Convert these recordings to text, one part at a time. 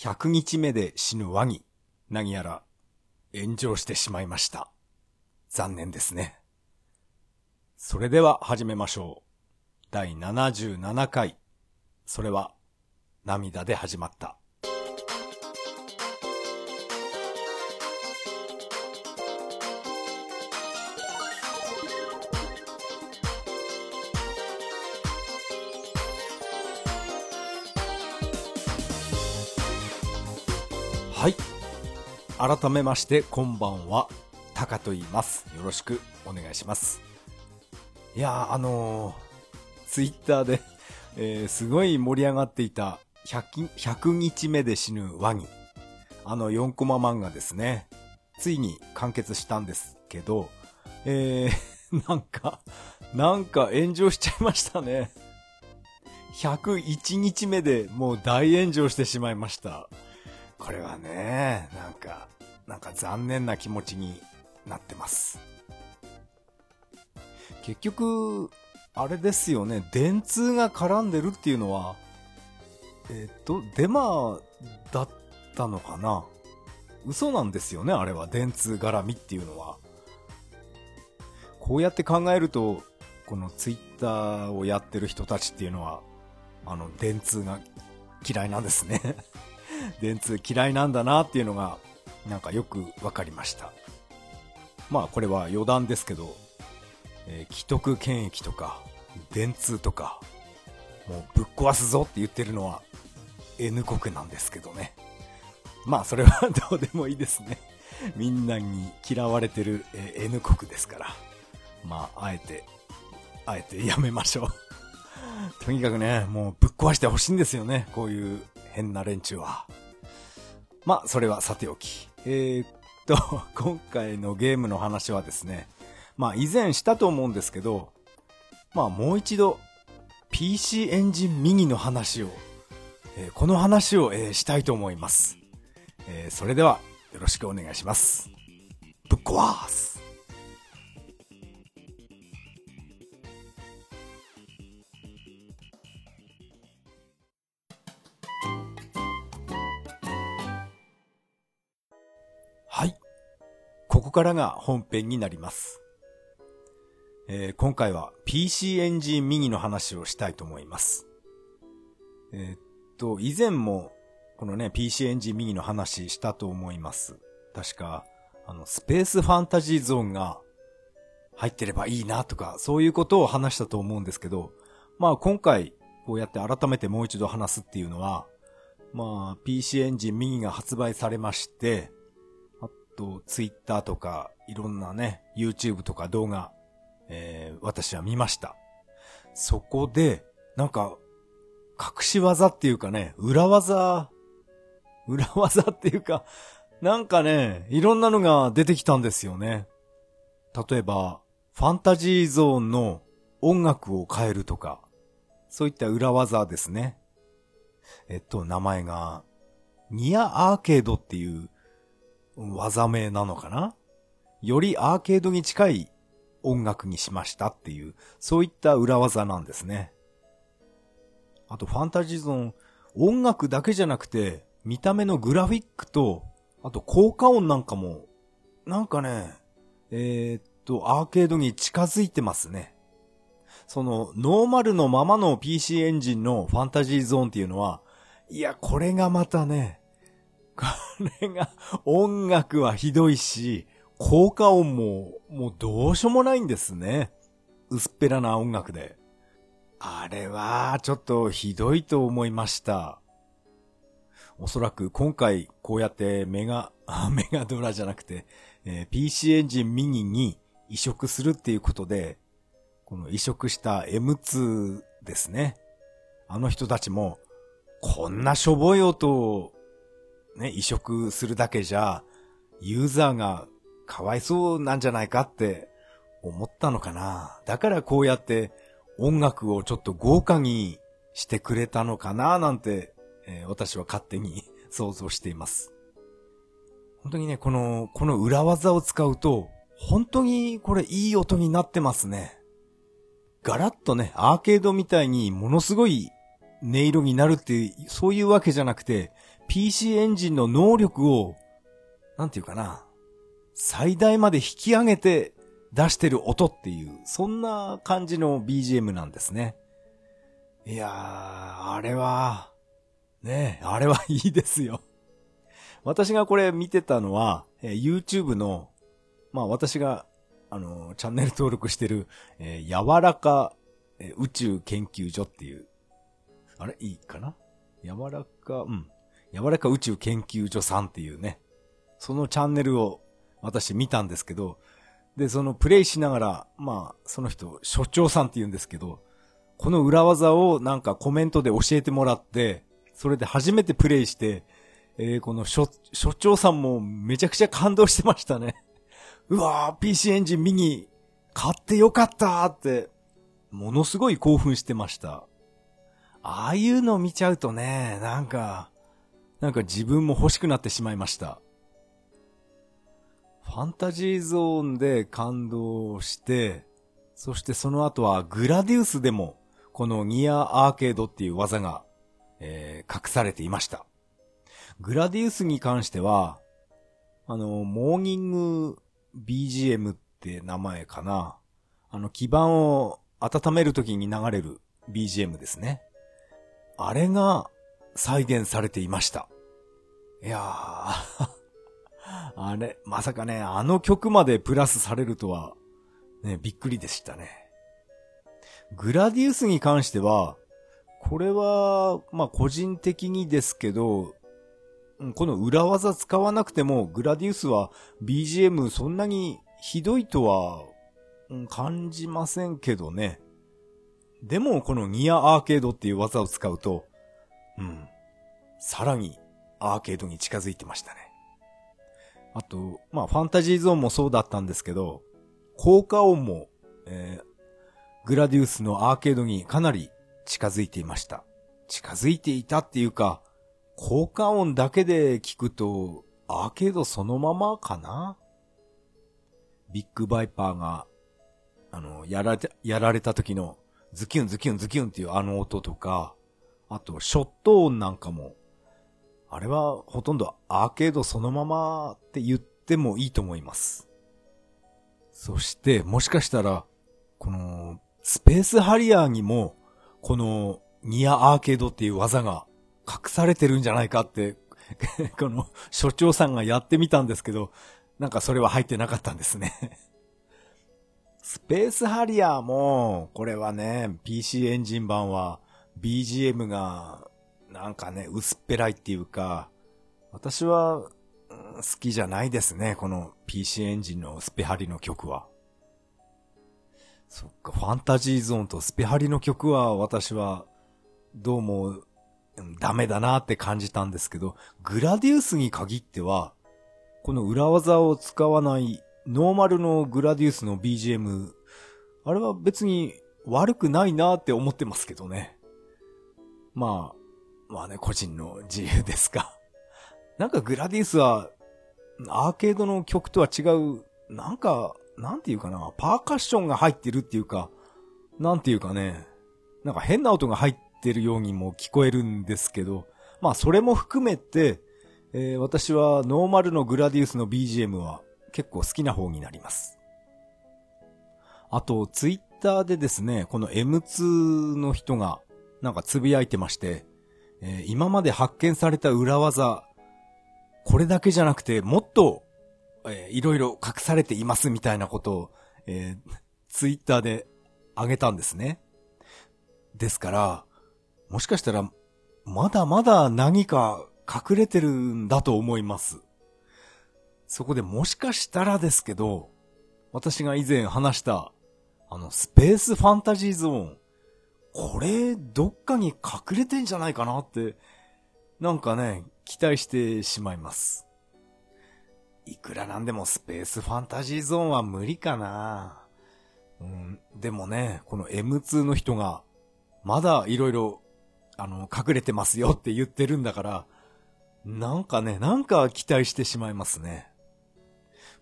100日目で死ぬワニ、何やら炎上してしまいました。残念ですね。それでは始めましょう。第77回。それは涙で始まった。改めまして、こんばんは。タカと言います。よろしくお願いします。いや、あのー、ツイッターで、えー、すごい盛り上がっていた100、100日目で死ぬワニ。あの4コマ漫画ですね。ついに完結したんですけど、えー、なんか、なんか炎上しちゃいましたね。101日目でもう大炎上してしまいました。これはね、なんか、なんか残念な気持ちになってます。結局、あれですよね、電通が絡んでるっていうのは、えっ、と、デマだったのかな？嘘なんですよね、あれは。電通絡みっていうのは。こうやって考えると、このツイッターをやってる人たちっていうのは、あの、電通が嫌いなんですね。電通嫌いなんだなっていうのが、なんかよくわかりました。まあこれは余談ですけど、えー既得権益とか、電通とか、もうぶっ壊すぞって言ってるのは N 国なんですけどね。まあそれは どうでもいいですね。みんなに嫌われてる、N 国ですから。まああえて、あえてやめましょう。とにかくね、もうぶっ壊してほしいんですよね。こういう変な連中は。まあ、それはさておき。えー、っと、今回のゲームの話はですね、まあ以前したと思うんですけど、まあもう一度 PC エンジンミニの話を、えーこの話を、えーしたいと思います。えーそれではよろしくお願いします。ぶっ壊す。からが本編になります。えー今回は PC エンジンミニの話をしたいと思います。えーっと、以前もこのね、PC エンジンミニの話したと思います。確か、あの、スペースファンタジーゾーンが入ってればいいなとか、そういうことを話したと思うんですけど、まあ今回、こうやって改めてもう一度話すっていうのは、まあ PC エンジンミニが発売されまして、と、ツイッターとか、いろんなね、YouTube とか動画、えー私は見ました。そこで、なんか、隠し技っていうかね、裏技、裏技 っていうか、なんかね、いろんなのが出てきたんですよね。例えば、ファンタジーゾーンの音楽を変えるとか、そういった裏技ですね。えっと、名前が、ニアアーケードっていう技名なのかな？よりアーケードに近い音楽にしましたっていう、そういった裏技なんですね。あとファンタジーゾーン、音楽だけじゃなくて、見た目のグラフィックと、あと効果音なんかも、なんかね、えーっと、アーケードに近づいてますね。その、ノーマルのままの PC エンジンのファンタジーゾーンっていうのは、いや、これがまたね、れが、音楽はひどいし、効果音も、もうどうしようもないんですね。薄っぺらな音楽で。あれは、ちょっとひどいと思いました。おそらく今回、こうやってメガ、メガドラじゃなくて、えー PC エンジンミニに移植するっていうことで、この移植した M2 ですね。あの人たちも、こんなしょぼい音を、ね、移植するだけじゃ、ユーザーがかわいそうなんじゃないかって思ったのかな。だからこうやって音楽をちょっと豪華にしてくれたのかななんて、えー私は勝手に 想像しています。本当にね、この、この裏技を使うと、本当にこれいい音になってますね。ガラッとね、アーケードみたいにものすごい音色になるっていう、そういうわけじゃなくて、PC エンジンの能力を、なんていうかな、最大まで引き上げて出してる音っていう、そんな感じの BGM なんですね。いやー、あれは、ねあれはいいですよ。私がこれ見てたのは、え、YouTube の、まあ私が、あの、チャンネル登録してる、えー、柔らか、え宇宙研究所っていう、あれ？いいかな？柔らか、うん。柔らか宇宙研究所さんっていうね、そのチャンネルを私見たんですけど、で、そのプレイしながら、まあ、その人、所長さんって言うんですけど、この裏技をなんかコメントで教えてもらって、それで初めてプレイして、えー、この所、所長さんもめちゃくちゃ感動してましたね。うわー、PC エンジン右、買ってよかったって、ものすごい興奮してました。ああいうの見ちゃうとね、なんか、なんか自分も欲しくなってしまいました。ファンタジーゾーンで感動して、そしてその後はグラディウスでも、このニアアーケードっていう技が、えー、隠されていました。グラディウスに関しては、あの、モーニング BGM って名前かな。あの、基盤を温めるときに流れる BGM ですね。あれが再現されていました。いやーあれ、まさかね、あの曲までプラスされるとは、ね、びっくりでしたね。グラディウスに関しては、これは、まあ、個人的にですけど、この裏技使わなくても、グラディウスは BGM そんなにひどいとは、感じませんけどね。でも、このニアアーケードっていう技を使うと、うん。さらにアーケードに近づいてましたね。あと、まあ、ファンタジーゾーンもそうだったんですけど、効果音も、えー、グラディウスのアーケードにかなり近づいていました。近づいていたっていうか、効果音だけで聞くと、アーケードそのままかな？ビッグバイパーが、あの、やられた、やられた時のズキュンズキュンズキュンっていうあの音とか、あと、ショット音なんかも、あれはほとんどアーケードそのままって言ってもいいと思います。そして、もしかしたら、この、スペースハリアーにも、この、ニアアーケードっていう技が隠されてるんじゃないかって この、所長さんがやってみたんですけど、なんかそれは入ってなかったんですねスペースハリアーも、これはね、PC エンジン版は BGM が、なんかね、薄っぺらいっていうか、私は、好きじゃないですね、この PC エンジンのスペハリの曲は。そっか、ファンタジーゾーンとスペハリの曲は私は、どうも、ダメだなって感じたんですけど、グラディウスに限っては、この裏技を使わないノーマルのグラディウスの BGM、あれは別に悪くないなって思ってますけどね。まあ、まあね、個人の自由ですか。なんかグラディウスは、アーケードの曲とは違う、なんか、なんていうかな、パーカッションが入ってるっていうか、なんていうかね、なんか変な音が入ってるようにも聞こえるんですけど、まあそれも含めて、えー、私はノーマルのグラディウスの BGM は結構好きな方になります。あと、ツイッターでですね、この M2 の人がなんかつぶやいてまして、えー、今まで発見された裏技、これだけじゃなくてもっと、えー、いろいろ隠されていますみたいなことを、えー、ツイッターであげたんですね。ですから、もしかしたら、まだまだ何か隠れてるんだと思います。そこでもしかしたらですけど、私が以前話した、あの、スペースファンタジーゾーン。これ、どっかに隠れてんじゃないかなって、なんかね、期待してしまいます。いくらなんでもスペースファンタジーゾーンは無理かな。うん、でもね、この M2 の人が、まだ色々、あの、隠れてますよって言ってるんだから、なんかね、なんか期待してしまいますね。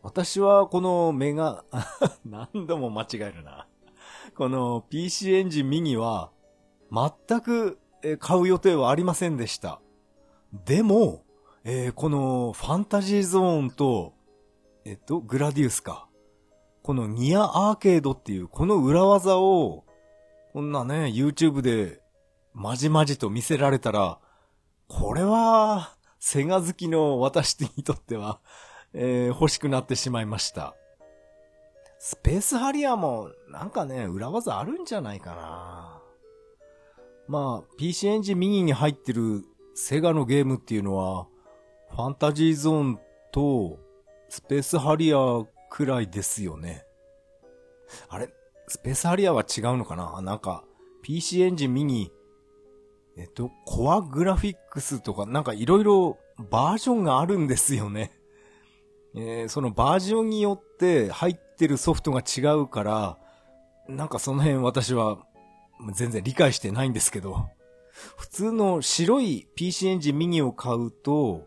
私はこのメガ、何度も間違えるな。この PC エンジンミニは、全く買う予定はありませんでした。でも、えー、このファンタジーゾーンと、えっと、グラディウスか。このニアアーケードっていうこの裏技を、こんなね、YouTube でまじまじと見せられたら、これは、セガ好きの私にとっては、えー、欲しくなってしまいました。スペースハリアーも、なんかね、裏技あるんじゃないかな。まあ、PC エンジンミニに入ってるセガのゲームっていうのは、ファンタジーゾーンと、スペースハリアーくらいですよね。あれ？スペースハリアーは違うのかな？なんか、PC エンジンミニ、えっと、コアグラフィックスとか、なんかいろいろバージョンがあるんですよね。えー、そのバージョンによって入ってるソフトが違うから、なんかその辺私は全然理解してないんですけど、普通の白い PC エンジンミニを買うと、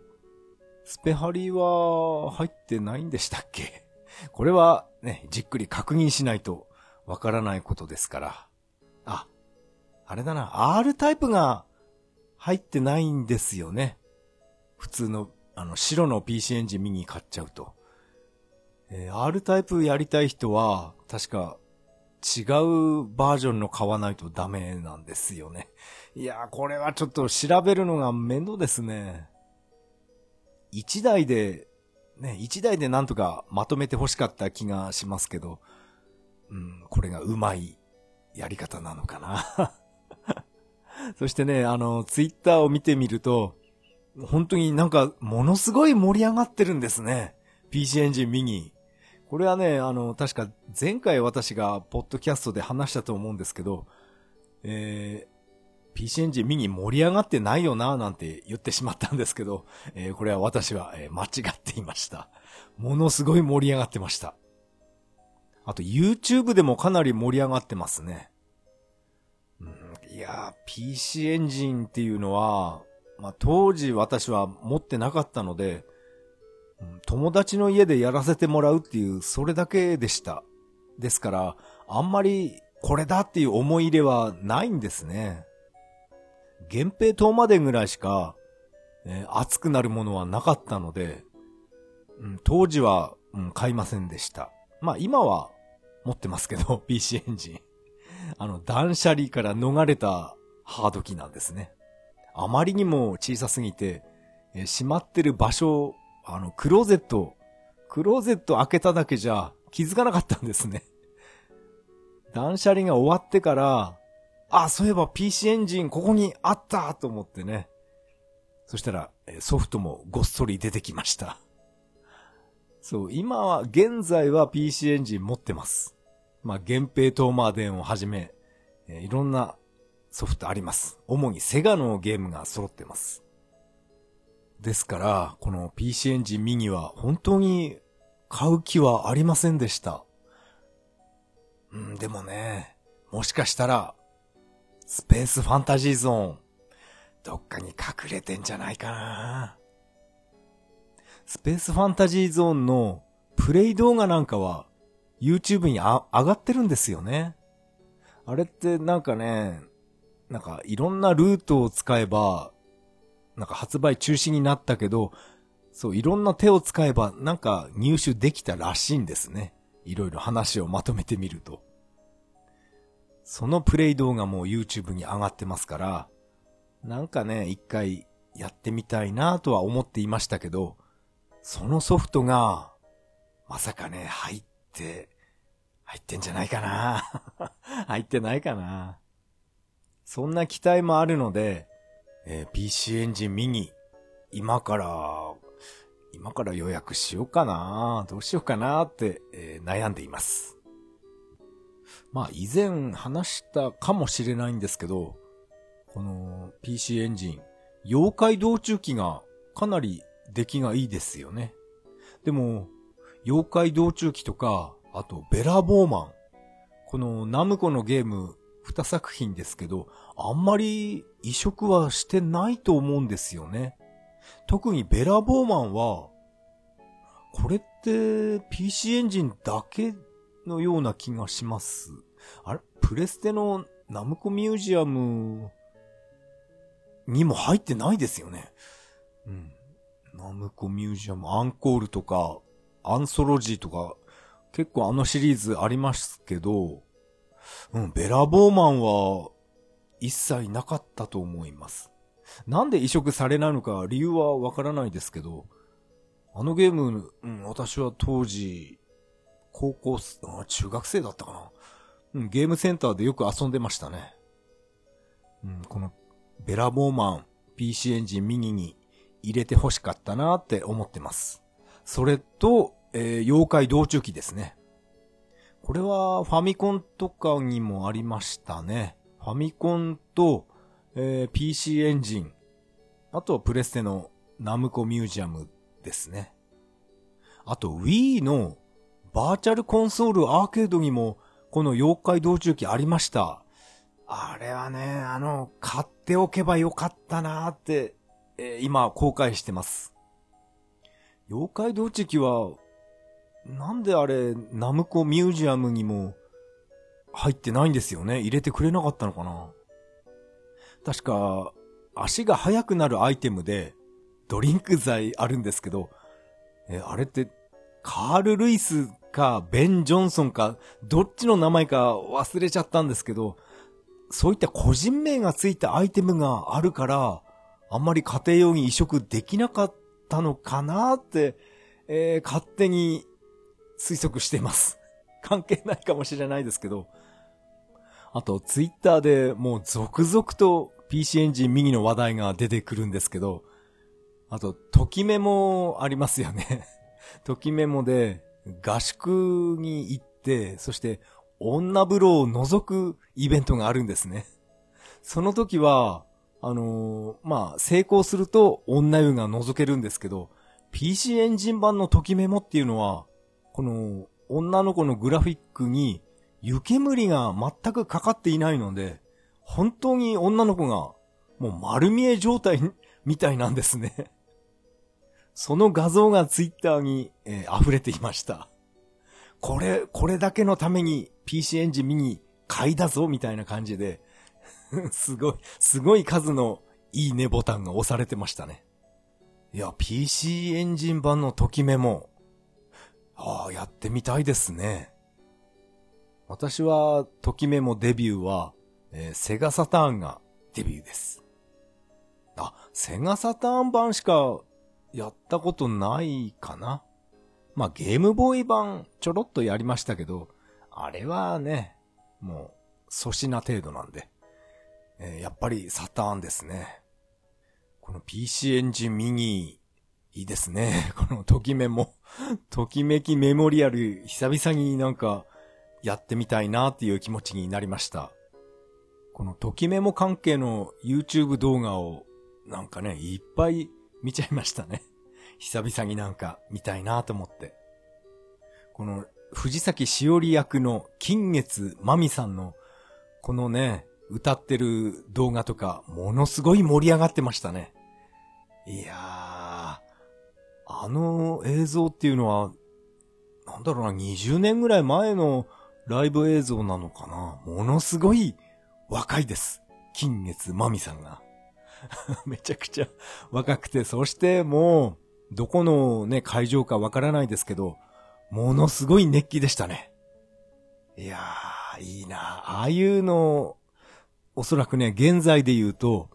スペハリは入ってないんでしたっけ？これはね、じっくり確認しないとわからないことですから。あ、あれだな、R タイプが入ってないんですよね。普通の、あの、白の PC エンジンミニ買っちゃうと。えー、R タイプやりたい人は、確か違うバージョンの買わないとダメなんですよね。いやー、これはちょっと調べるのが面倒ですね。一台でね、一台でなんとかまとめて欲しかった気がしますけど、うん、これがうまいやり方なのかな。そしてね、あの、ツイッターを見てみると、本当になんかものすごい盛り上がってるんですね。PC エンジンミニ。これはね、あの、確か前回私がポッドキャストで話したと思うんですけど、え PC エンジンミニ盛り上がってないよななんて言ってしまったんですけど、えー、これは私は、えー、間違っていました。ものすごい盛り上がってました。あと YouTube でもかなり盛り上がってますね。うん、いや PC エンジンっていうのは、まあ、当時私は持ってなかったので、友達の家でやらせてもらうっていう、それだけでした。ですから、あんまりこれだっていう思い入れはないんですね。源平島までぐらいしか、えー、熱くなるものはなかったので、うん、当時は、うん、買いませんでした。まあ今は持ってますけど、PC エンジン。あの、断捨離から逃れたハード機なんですね。あまりにも小さすぎて、えー、閉まってる場所、あの、クローゼット、クローゼット開けただけじゃ気づかなかったんですね。断捨離が終わってから、あ、そういえば PC エンジンここにあったと思ってね。そしたら、ソフトもごっそり出てきました。そう、今は、現在は PC エンジン持ってます。まあ、源平トーマー電をはじめ、えいろんなソフトあります。主にセガのゲームが揃ってます。ですから、この PC エンジンミニは本当に買う気はありませんでした。うん、でもね、もしかしたらスペースファンタジーゾーン、どっかに隠れてんじゃないかな。スペースファンタジーゾーンのプレイ動画なんかは YouTube に上がってるんですよね。あれってなんかね、なんかいろんなルートを使えば、なんか発売中止になったけど、そう、いろんな手を使えばなんか入手できたらしいんですね。いろいろ話をまとめてみると。そのプレイ動画も YouTube に上がってますから、なんかね、一回やってみたいなとは思っていましたけど、そのソフトが、まさかね、入って、入ってんじゃないかな 入ってないかなそんな期待もあるので、えー、PC エンジンミニ、今から、今から予約しようかなどうしようかなって、えー、悩んでいます。まあ以前話したかもしれないんですけど、この PC エンジン、妖怪道中機がかなり出来がいいですよね。でも、妖怪道中機とか、あとベラボーマン。このナムコのゲーム2作品ですけど、あんまり移植はしてないと思うんですよね。特にベラボーマンは、これって PC エンジンだけのような気がします。あれ？プレステのナムコミュージアムにも入ってないですよね。うん。ナムコミュージアム、アンコールとか、アンソロジーとか、結構あのシリーズありますけど、うん、ベラボーマンは一切なかったと思います。なんで移植されないのか理由はわからないですけど、あのゲーム、うん、私は当時、高校、あ中学生だったかな。うん、ゲームセンターでよく遊んでましたね。うん、この、ベラボーマン PC エンジン右に入れて欲しかったなって思ってます。それと、えー、妖怪道中記ですね。これはファミコンとかにもありましたね。ファミコンと、えー、PC エンジン、あとはプレステのナムコミュージアムですね。あと Wii のバーチャルコンソールアーケードにもこの妖怪道中記ありました。あれはね、あの、買っておけばよかったなーって、えー、今後悔してます。妖怪道中記は、なんであれ、ナムコミュージアムにも入ってないんですよね？入れてくれなかったのかな？確か、足が速くなるアイテムで、ドリンク剤あるんですけど、え、あれって、カール・ルイスか、ベン・ジョンソンか、どっちの名前か忘れちゃったんですけど、そういった個人名がついたアイテムがあるから、あんまり家庭用に移植できなかったのかなって、えー、勝手に推測してます。関係ないかもしれないですけど。あと、ツイッターでもう続々と PC エンジン右の話題が出てくるんですけど、あと、ときメモありますよね。ときメモで合宿に行って、そして女風呂を覗くイベントがあるんですね。その時は、あのー、まあ、成功すると女湯が覗けるんですけど、PC エンジン版のときメモっていうのは、この女の子のグラフィックに湯煙が全くかかっていないので、本当に女の子がもう丸見え状態みたいなんですね。その画像がツイッターに、えー、溢れていました。これ、これだけのために PC エンジン見に買いだぞみたいな感じで、すごい、すごい数のいいねボタンが押されてましたね。いや、PC エンジン版のときメモ。ああ、やってみたいですね。私は、ときメモデビューは、えー、セガサターンがデビューです。あ、セガサターン版しかやったことないかな。まあ、ゲームボーイ版ちょろっとやりましたけど、あれはね、もう、粗品程度なんで。えー、やっぱりサターンですね。この PC エンジンミニ、いいですね。このときめも、ときめきメモリアル、久々になんか、やってみたいなっていう気持ちになりました。このときメモ関係の YouTube 動画をなんかね、いっぱい見ちゃいましたね。久々になんか見たいなと思って。この藤崎しおり役の金月まみさんのこのね、歌ってる動画とかものすごい盛り上がってましたね。いやー、あの映像っていうのは、なんだろうな、20年ぐらい前のライブ映像なのかな。ものすごい若いです。金月まみさんが。めちゃくちゃ若くて、そしてもう、どこのね、会場かわからないですけど、ものすごい熱気でしたね。いやー、いいなああいうの、おそらくね、現在で言うと、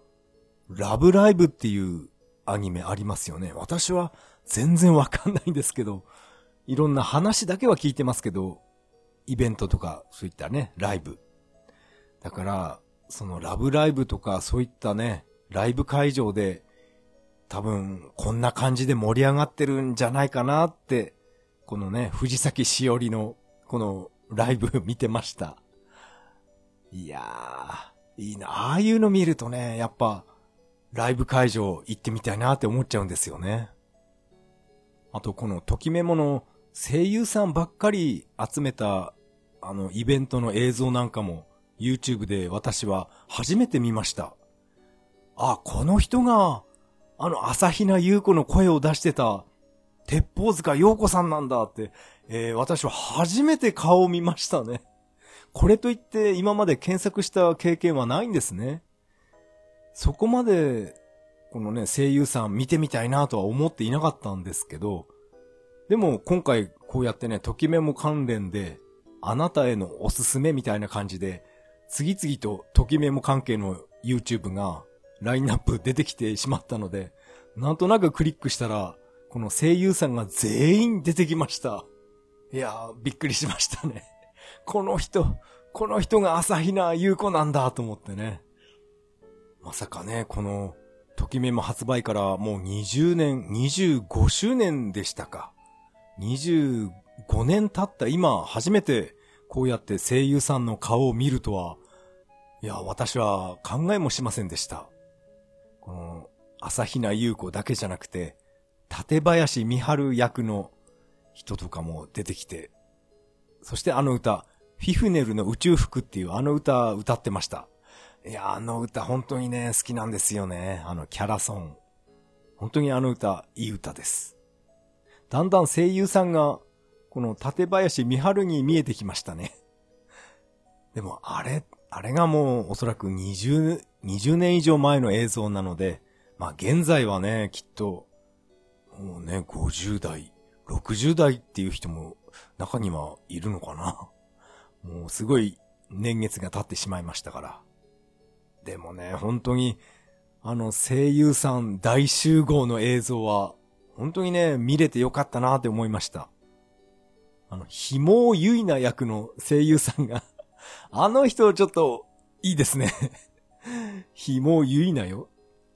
ラブライブっていうアニメありますよね。私は全然わかんないんですけど、いろんな話だけは聞いてますけど、イベントとか、そういったね、ライブ。だから、そのラブライブとか、そういったね、ライブ会場で多分こんな感じで盛り上がってるんじゃないかなって、このね、藤崎しおりのこのライブ見てました。いやー、いいな。ああいうの見るとね、やっぱライブ会場行ってみたいなって思っちゃうんですよね。あとこのときメモの声優さんばっかり集めたあのイベントの映像なんかも YouTube で私は初めて見ました。あ、この人が、あの、朝比奈優子の声を出してた、鉄砲塚陽子さんなんだって、えー、私は初めて顔を見ましたね。これといって今まで検索した経験はないんですね。そこまで、このね、声優さん見てみたいなとは思っていなかったんですけど、でも今回こうやってね、ときメモ関連で、あなたへのおすすめみたいな感じで、次々とときメモ関係の YouTube がラインナップ出てきてしまったので、なんとなくクリックしたら、この声優さんが全員出てきました。いやー、びっくりしましたね。この人、この人が朝比奈優子なんだと思ってね。まさかね、この、ときめも発売からもう20年、25周年でしたか。25年経った今、初めてこうやって声優さんの顔を見るとは、いや、私は考えもしませんでした。この、朝比奈優子だけじゃなくて、立林美春役の人とかも出てきて、そしてあの歌、フィフネルの宇宙服っていうあの歌歌ってました。いや、あの歌本当にね、好きなんですよね。あのキャラソン。本当にあの歌、いい歌です。だんだん声優さんが、この立林美春に見えてきましたね。でも、あれ、あれがもうおそらく20、20年以上前の映像なので、まあ現在はね、きっと、もうね、50代、60代っていう人も中にはいるのかな。もうすごい年月が経ってしまいましたから。でもね、本当に、あの声優さん大集合の映像は、本当にね、見れてよかったなって思いました。あの、ひもうゆいな役の声優さんがあの人ちょっと、いいですね ひもうゆいなよ。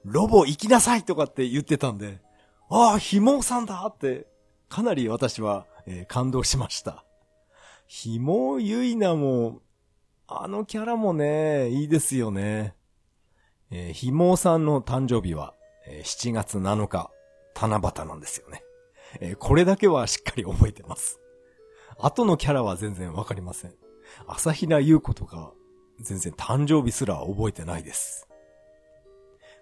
ロボ行きなさいとかって言ってたんで、ああ、ひもさんだって、かなり私は、えー、感動しました。ひもゆいなも、あのキャラもね、いいですよね。えー、ひもさんの誕生日は、えー、7月7日、七夕なんですよね。えー、これだけはしっかり覚えてます。後のキャラは全然わかりません。朝比奈優子とか、全然誕生日すら覚えてないです。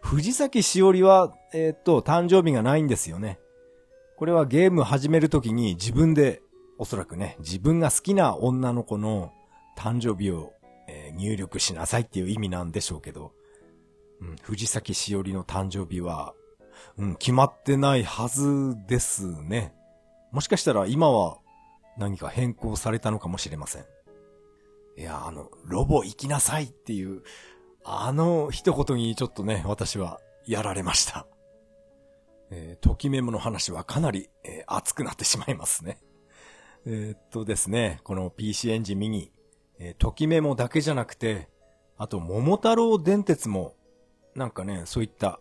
藤崎しおりは、えー、っと、誕生日がないんですよね。これはゲーム始めるときに自分で、おそらくね、自分が好きな女の子の誕生日を、えー、入力しなさいっていう意味なんでしょうけど、うん、藤崎しおりの誕生日は、うん、決まってないはずですね。もしかしたら今は何か変更されたのかもしれません。いや、あの、ロボ行きなさいっていう、あの一言にちょっとね、私はやられました。えー、ときメモの話はかなり、えー、熱くなってしまいますね。えー、っとですね、この PC エンジンミニ、えー、ときメモだけじゃなくて、あと、桃太郎電鉄も、なんかね、そういった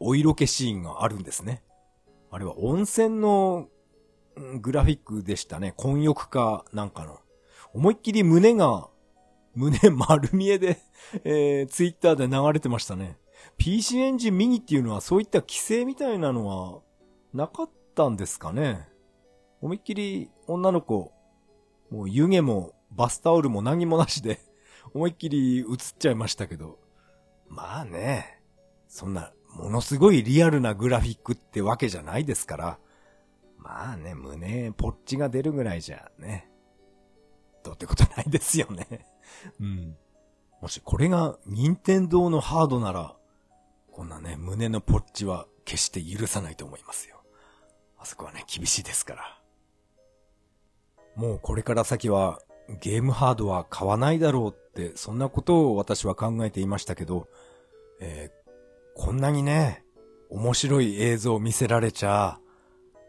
お色気シーンがあるんですね。あれは温泉のグラフィックでしたね。混浴かなんかの。思いっきり胸が胸丸見えでえー、ツイッターで流れてましたね。PC エンジンミニっていうのはそういった規制みたいなのはなかったんですかね。思いっきり女の子、もう湯気もバスタオルも何もなしで思いっきり映っちゃいましたけど。まあね、そんなものすごいリアルなグラフィックってわけじゃないですから。まあね、胸、ポッチが出るぐらいじゃね。どうってことないですよね。うん。もしこれが任天堂のハードなら、こんなね、胸のポッチは決して許さないと思いますよ。あそこはね、厳しいですから。もうこれから先はゲームハードは買わないだろうって、そんなことを私は考えていましたけど、え、こんなにね、面白い映像を見せられちゃ、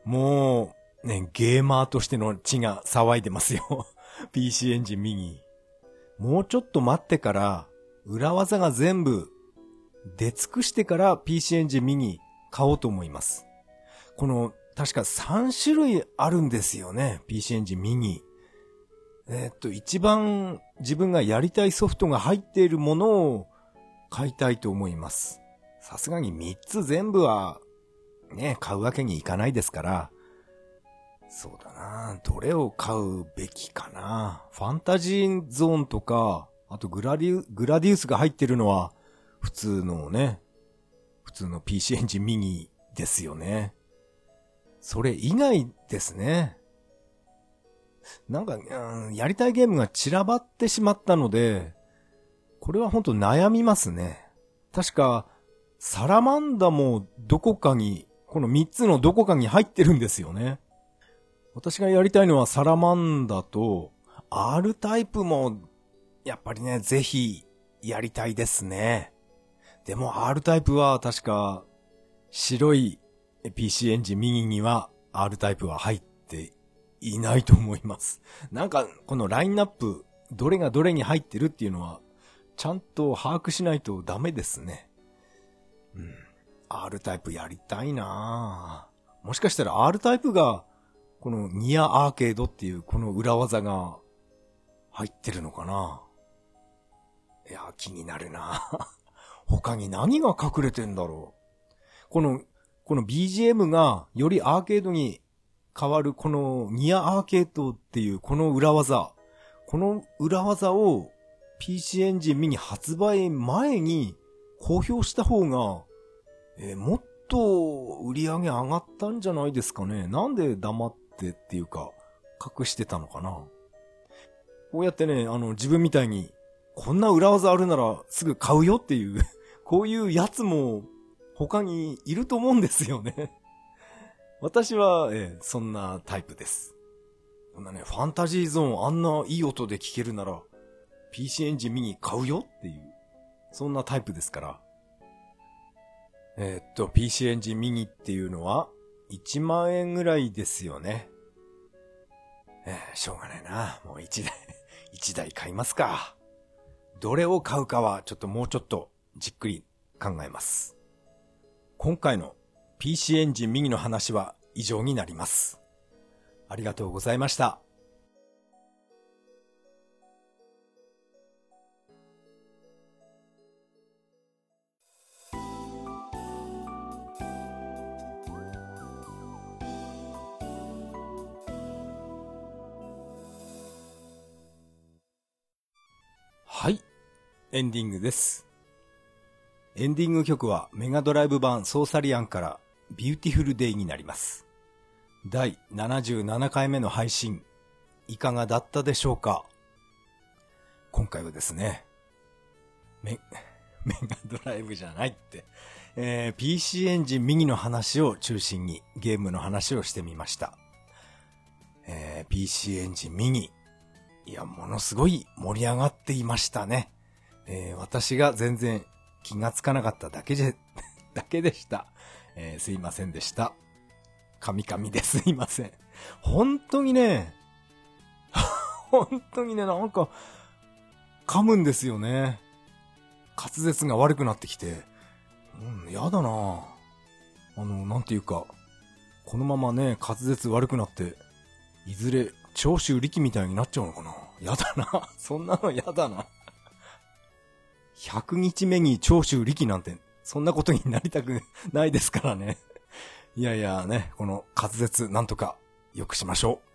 もう、ね、ゲーマーとしての血が騒いでますよ。PC エンジンミニ。もうちょっと待ってから、裏技が全部出尽くしてから PC エンジンミニ買おうと思います。この、確か3種類あるんですよね。PC エンジンミニ。え、っと、一番自分がやりたいソフトが入っているものを買いたいと思います。さすがに3つ全部はね、買うわけにいかないですから、そうだなどれを買うべきかなファンタジーゾーンとか、あとグラディグラディウスが入ってるのは、普通のね、普通の PC エンジンミニですよね。それ以外ですね。なんか、やりたいゲームが散らばってしまったので、これは本当悩みますね。確か、サラマンダもどこかに、この3つのどこかに入ってるんですよね。私がやりたいのはサラマンダと、R タイプも、やっぱりね、ぜひ、やりたいですね。でも R タイプは確か、白い PC エンジン右には R タイプは入っていないと思います。なんか、このラインナップ、どれがどれに入ってるっていうのは、ちゃんと把握しないとダメですね。うん。R タイプやりたいなもしかしたら R タイプが、このニアアーケードっていうこの裏技が入ってるのかないや、気になるな 他に何が隠れてんだろう。この、この BGM がよりアーケードに変わるこのニアアーケードっていうこの裏技。この裏技を PC エンジンミニ発売前に公表した方が、えー、もっと売り上げ上がったんじゃないですかね。なんで黙ってっていうか、隠してたのかな。こうやってね、あの、自分みたいに、こんな裏技あるならすぐ買うよっていう こういうやつも他にいると思うんですよね 私は、えー、そんなタイプです。こんなね、ファンタジーゾーンあんないい音で聴けるなら、PC エンジンミニ買うよっていう、そんなタイプですから。えー、っと、PC エンジンミニっていうのは、1万円ぐらいですよね。えー、しょうがないな。もう1台 1台買いますか。どれを買うかは、ちょっともうちょっと、じっくり考えます。今回の PC エンジン右の話は以上になります。ありがとうございました。エンディングです。エンディング曲はメガドライブ版ソーサリアンからビューティフルデイになります。第77回目の配信、いかがだったでしょうか？今回はですね、メ、メガドライブじゃないって、えー、PC エンジン右の話を中心にゲームの話をしてみました。えー、PC エンジン右。いや、ものすごい盛り上がっていましたね。えー、私が全然気がつかなかっただけで、だけでした。えー、すいませんでした。神々ですいません。本当にね、本当にね、なんか、噛むんですよね。滑舌が悪くなってきて、うん、やだなあの、なんていうか、このままね、滑舌悪くなって、いずれ、長州力みたいになっちゃうのかなやだな。そんなのやだな。100日目に長州力なんて、そんなことになりたく ないですからね。いやいやね、この滑舌なんとか良くしましょう。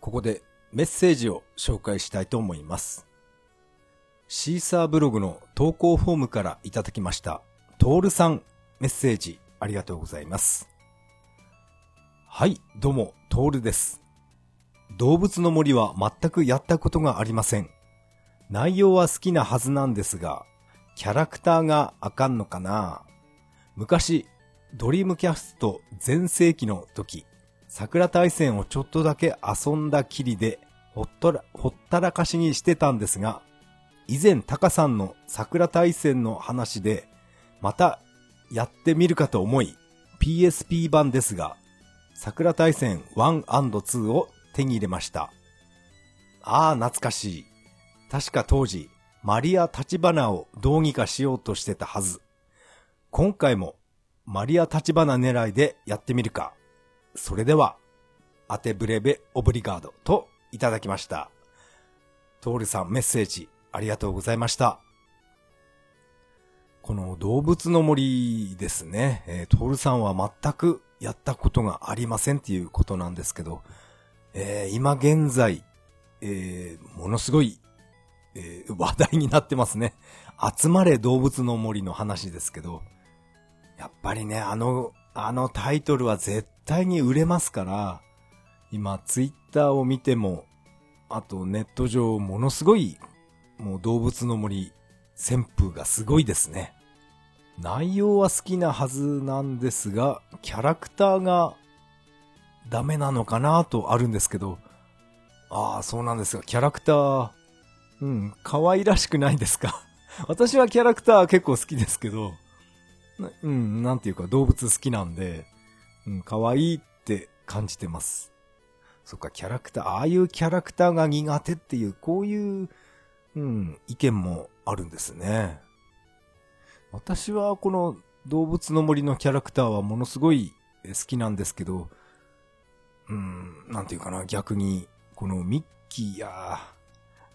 ここでメッセージを紹介したいと思います。シーサーブログの投稿フォームからいただきました、トールさんメッセージありがとうございます。はい、どうも、トールです。動物の森は全くやったことがありません。内容は好きなはずなんですが、キャラクターがあかんのかな？昔、ドリームキャスト全盛期の時、桜大戦をちょっとだけ遊んだきりで、ほっとら、ほったらかしにしてたんですが、以前タカさんの桜大戦の話で、またやってみるかと思い、PSP 版ですが、桜大戦 1&2 を手に入れました。ああ、懐かしい。確か当時、マリア・タチバナをどうにかしようとしてたはず。今回も、マリア・タチバナ狙いでやってみるか。それでは、アテブレベ・オブリガードといただきました。トールさんメッセージありがとうございました。この動物の森ですね。えー、トールさんは全くやったことがありませんっていうことなんですけど、えー、今現在、えー、ものすごいえー、話題になってますね。集まれ動物の森の話ですけど、やっぱりね、あの、あのタイトルは絶対に売れますから、今ツイッターを見ても、あとネット上ものすごい、もう動物の森旋風がすごいですね。内容は好きなはずなんですが、キャラクターがダメなのかなとあるんですけど、ああ、そうなんですが、キャラクター、うん、可愛らしくないですか？私はキャラクター結構好きですけど、うん、なんていうか動物好きなんで、うん、可愛いって感じてます。そっか、キャラクター、ああいうキャラクターが苦手っていう、こういう、うん、意見もあるんですね。私はこの動物の森のキャラクターはものすごい好きなんですけど、うん、なんていうかな、逆に、このミッキーや、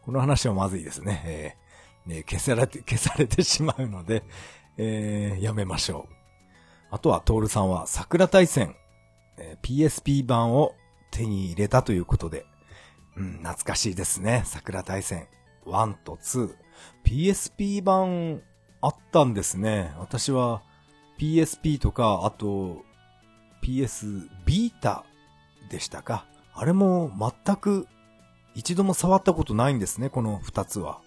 この話はまずいですね。えー、ね消されて、消されてしまうので、えー、やめましょう。あとは、トールさんは桜大戦、えー、PSP 版を手に入れたということで、うん、懐かしいですね。桜大戦1と2。PSP 版あったんですね。私は PSP とか、あと PS ビータでしたか。あれも全く一度も触ったことないんですね、この二つは。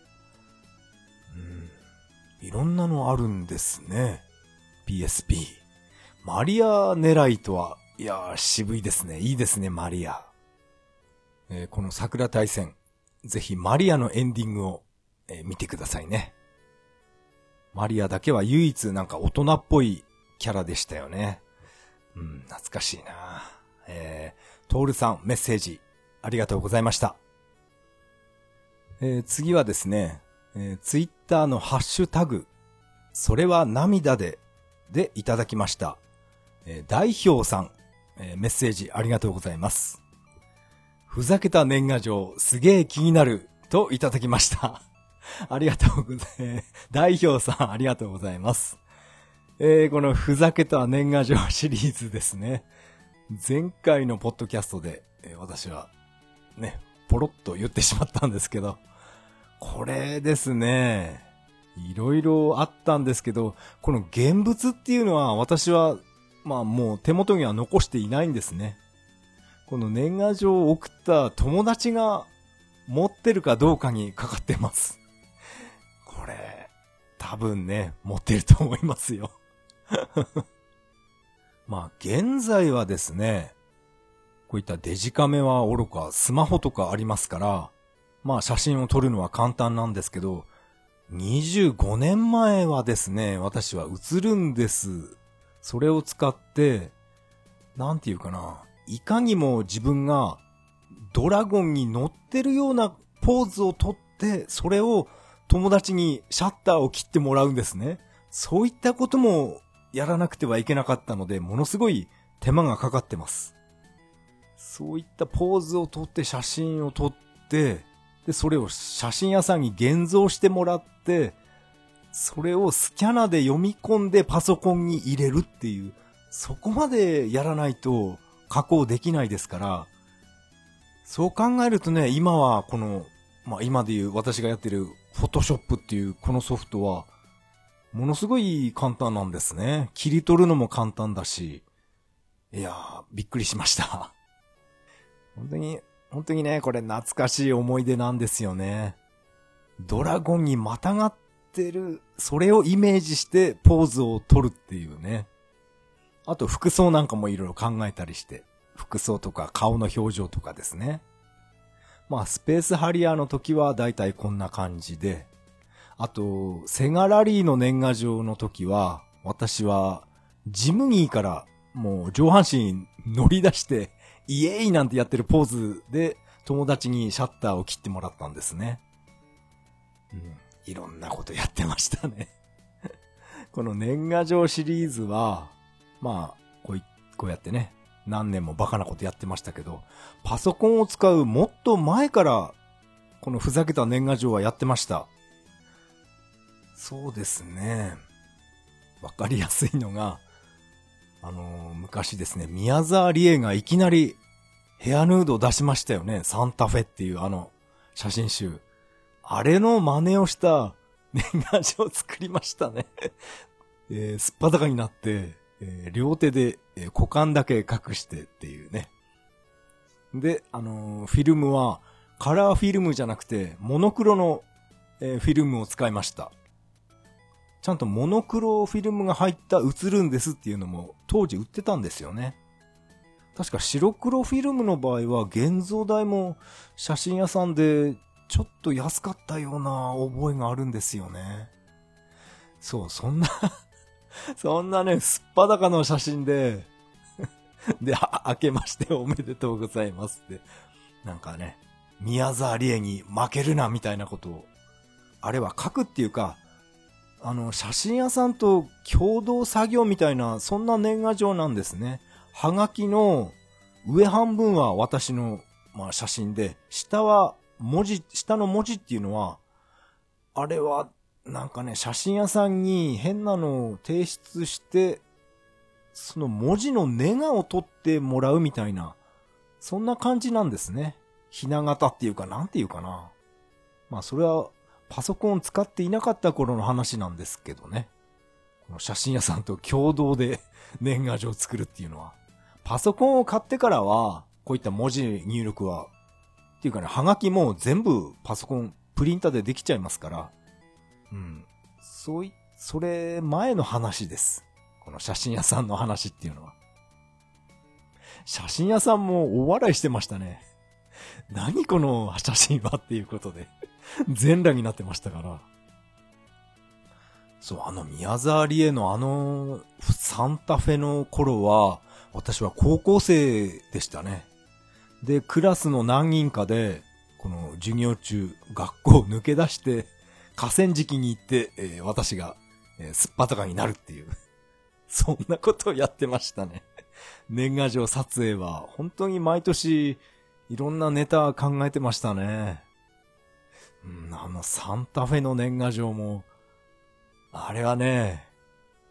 うん。いろんなのあるんですね。PSP。マリア狙いとは、いやー、渋いですね。いいですね、マリア。えー、この桜大戦、ぜひマリアのエンディングを、えー、見てくださいね。マリアだけは唯一なんか大人っぽいキャラでしたよね。うん、懐かしいなえー、トールさんメッセージありがとうございました。えー、次はですね、えー、ツイッターのハッシュタグ、それは涙で、でいただきました。えー、代表さん、えー、メッセージありがとうございます。ふざけた年賀状、すげえ気になる、といただきました。ありがとうございます。代表さん、ありがとうございます。えー、このふざけた年賀状シリーズですね。前回のポッドキャストで、えー、私は、ね、ポロッと言ってしまったんですけど、これですね、いろいろあったんですけど、この現物っていうのは私は、まあもう手元には残していないんですね。この年賀状を送った友達が持ってるかどうかにかかってます。これ、多分ね、持ってると思いますよ。まあ、現在はですね、こういったデジカメは愚か、スマホとかありますから、まあ写真を撮るのは簡単なんですけど、25年前はですね、私は映るんです。それを使って、なんていうかな、いかにも自分がドラゴンに乗ってるようなポーズをとって、それを友達にシャッターを切ってもらうんですね。そういったこともやらなくてはいけなかったので、ものすごい手間がかかってます。そういったポーズを撮って写真を撮って、で、それを写真屋さんに現像してもらって、それをスキャナで読み込んでパソコンに入れるっていう、そこまでやらないと加工できないですから、そう考えるとね、今はこの、まあ今で言う私がやってるフォトショップっていうこのソフトは、ものすごい簡単なんですね。切り取るのも簡単だし、いやー、びっくりしました。本当に、本当にね、これ懐かしい思い出なんですよね。ドラゴンにまたがってる、それをイメージしてポーズを取るっていうね。あと服装なんかもいろいろ考えたりして、服装とか顔の表情とかですね。まあ、スペースハリアーの時はだいたいこんな感じで、あと、セガラリーの年賀状の時は、私は、ジムニーからもう上半身乗り出して、イエーイなんてやってるポーズで友達にシャッターを切ってもらったんですね。うん、いろんなことやってましたね この年賀状シリーズは、まあ、こうこうやってね、何年もバカなことやってましたけど、パソコンを使うもっと前から、このふざけた年賀状はやってました。そうですね。わかりやすいのが、あのー、昔ですね、宮沢りえがいきなりヘアヌードを出しましたよね。サンタフェっていうあの写真集。あれの真似をした年賀状を作りましたね えー、すっぱだかになって、えー、両手で、えー、股間だけ隠してっていうね。で、あのー、フィルムはカラーフィルムじゃなくてモノクロの、えフィルムを使いました。ちゃんとモノクロフィルムが入った映るんですっていうのも当時売ってたんですよね。確か白黒フィルムの場合は現像代も写真屋さんでちょっと安かったような覚えがあるんですよね。そう、そんな そんなね、すっぱだかの写真で で、明けましておめでとうございますって。なんかね、宮沢りえに負けるなみたいなことを、あれは書くっていうか、あの、写真屋さんと共同作業みたいな、そんな年賀状なんですね。はがきの上半分は私の、まあ、写真で、下は文字、下の文字っていうのは、あれは、なんかね、写真屋さんに変なのを提出して、その文字のネガを取ってもらうみたいな、そんな感じなんですね。ひな形っていうか、なんていうかな。まあ、それは、パソコン使っていなかった頃の話なんですけどね。この写真屋さんと共同で 年賀状を作るっていうのは。パソコンを買ってからは、こういった文字入力は、っていうかね、はがきも全部パソコン、プリンターでできちゃいますから、うん。そうい、それ前の話です。この写真屋さんの話っていうのは。写真屋さんも大笑いしてましたね。何この写真はっていうことで 全裸になってましたから。そう、あの宮沢りえのあのサンタフェの頃は、私は高校生でしたね。で、クラスの何人かで、この授業中、学校を抜け出して、河川敷に行って、えー、私が、えー、すっぱたかになるっていう。そんなことをやってましたね。年賀状撮影は、本当に毎年、いろんなネタ考えてましたね。あの、サンタフェの年賀状も、あれはね、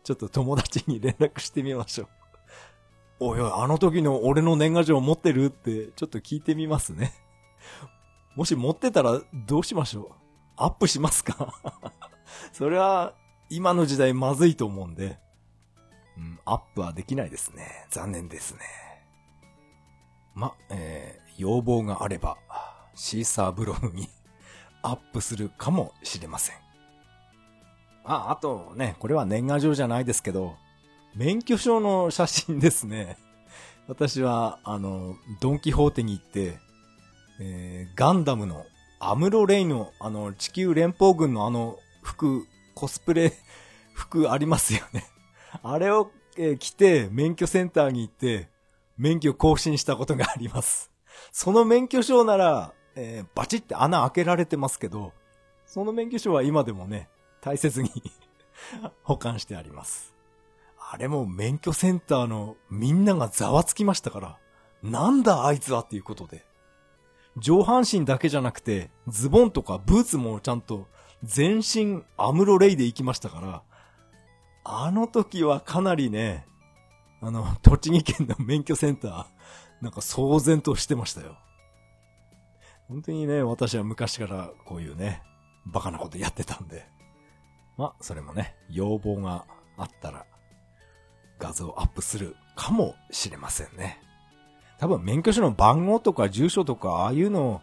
ちょっと友達に連絡してみましょう。おいおい、あの時の俺の年賀状持ってるってちょっと聞いてみますね。もし持ってたらどうしましょう？アップしますか？それは今の時代まずいと思うんで、うん、アップはできないですね。残念ですね。ま、えー、要望があれば、シーサーブログにアップするかもしれません。あ、あとね、これは年賀状じゃないですけど、免許証の写真ですね。私は、あの、ドンキホーテに行って、えー、ガンダムのアムロレイの、あの、地球連邦軍のあの服、コスプレ 服ありますよね。あれを、えー、着て、免許センターに行って、免許更新したことがあります。その免許証なら、えー、バチって穴開けられてますけど、その免許証は今でもね、大切に 保管してあります。あれも免許センターのみんながざわつきましたから、なんだあいつはっていうことで。上半身だけじゃなくて、ズボンとかブーツもちゃんと全身アムロレイで行きましたから、あの時はかなりね、あの、栃木県の免許センター、なんか騒然としてましたよ。本当にね、私は昔からこういうね、バカなことやってたんで。まあ、それもね、要望があったら画像アップするかもしれませんね。多分免許証の番号とか住所とかああいうのを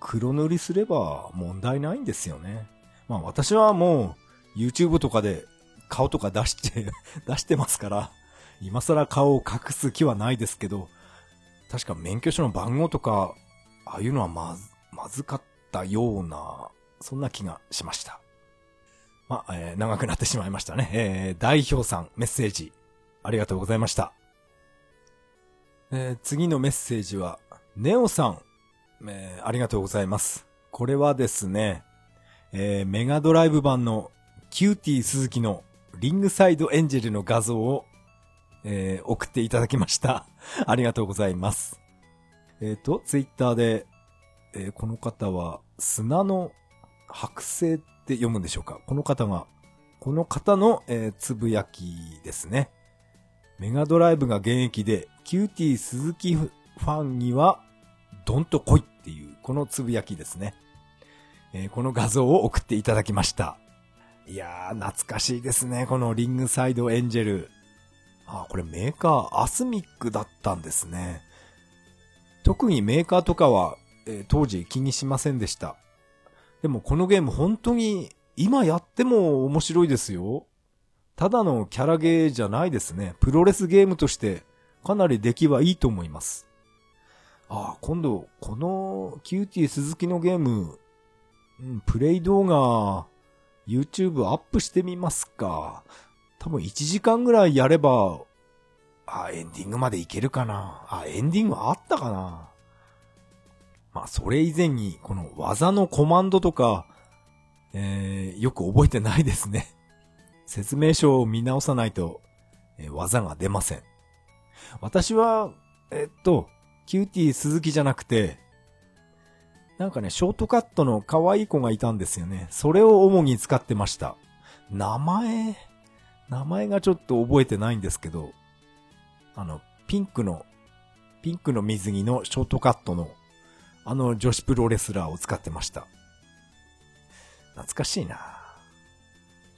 黒塗りすれば問題ないんですよね。まあ私はもう YouTube とかで顔とか出して 出してますから、今更顔を隠す気はないですけど、確か免許証の番号とか、ああいうのはまず、まずかったような、そんな気がしました。まあ、えー、長くなってしまいましたね。えー、代表さん、メッセージ、ありがとうございました。えー、次のメッセージは、ネオさん、えー、ありがとうございます。これはですね、えー、メガドライブ版のキューティー鈴木のリングサイドエンジェルの画像を、えー、送っていただきました。ありがとうございます。えっ、ー、と、ツイッターで、えー、この方は砂の剥製って読むんでしょうか？この方が、この方の、えー、つぶやきですね。メガドライブが現役で、キューティー鈴木ファンには、どんと来いっていう、このつぶやきですね。えー、この画像を送っていただきました。いやー、懐かしいですね。このリングサイドエンジェル。あ、これメーカー、アスミックだったんですね。特にメーカーとかは、えー、当時気にしませんでした。でもこのゲーム本当に今やっても面白いですよ。ただのキャラゲーじゃないですね。プロレスゲームとしてかなり出来はいいと思います。ああ、今度、このキューティー鈴木のゲーム、うん、プレイ動画、YouTube アップしてみますか。多分1時間ぐらいやれば、あ、エンディングまでいけるかな？あ、エンディングあったかな？まあ、それ以前に、この技のコマンドとか、えー、よく覚えてないですね。説明書を見直さないと、えー、技が出ません。私は、えっと、キューティー鈴木じゃなくて、なんかね、ショートカットの可愛い子がいたんですよね。それを主に使ってました。名前、名前がちょっと覚えてないんですけど、あの、ピンクの、ピンクの水着のショートカットの、あの女子プロレスラーを使ってました。懐かしいな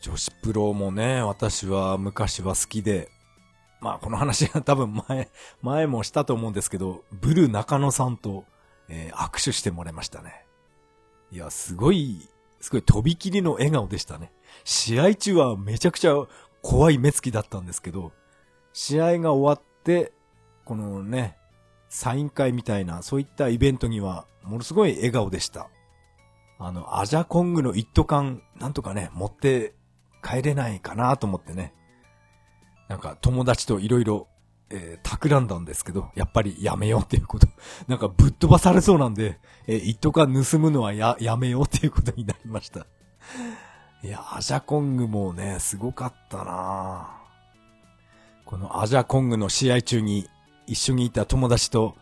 女子プロもね、私は昔は好きで、まあこの話は 多分前、前もしたと思うんですけど、ブル中野さんと、えー、握手してもらいましたね。いや、すごい、すごい飛び切りの笑顔でしたね。試合中はめちゃくちゃ怖い目つきだったんですけど、試合が終わって、このね、サイン会みたいな、そういったイベントには、ものすごい笑顔でした。あの、アジャコングの一斗缶、なんとかね、持って帰れないかなと思ってね。なんか友達といろいろ、えー、企んだんですけど、やっぱりやめようっていうこと。なんかぶっ飛ばされそうなんで、えー、一斗缶盗むのはや、やめようっていうことになりました。いや、アジャコングもね、すごかったなこのアジャコングの試合中に一緒にいた友達と、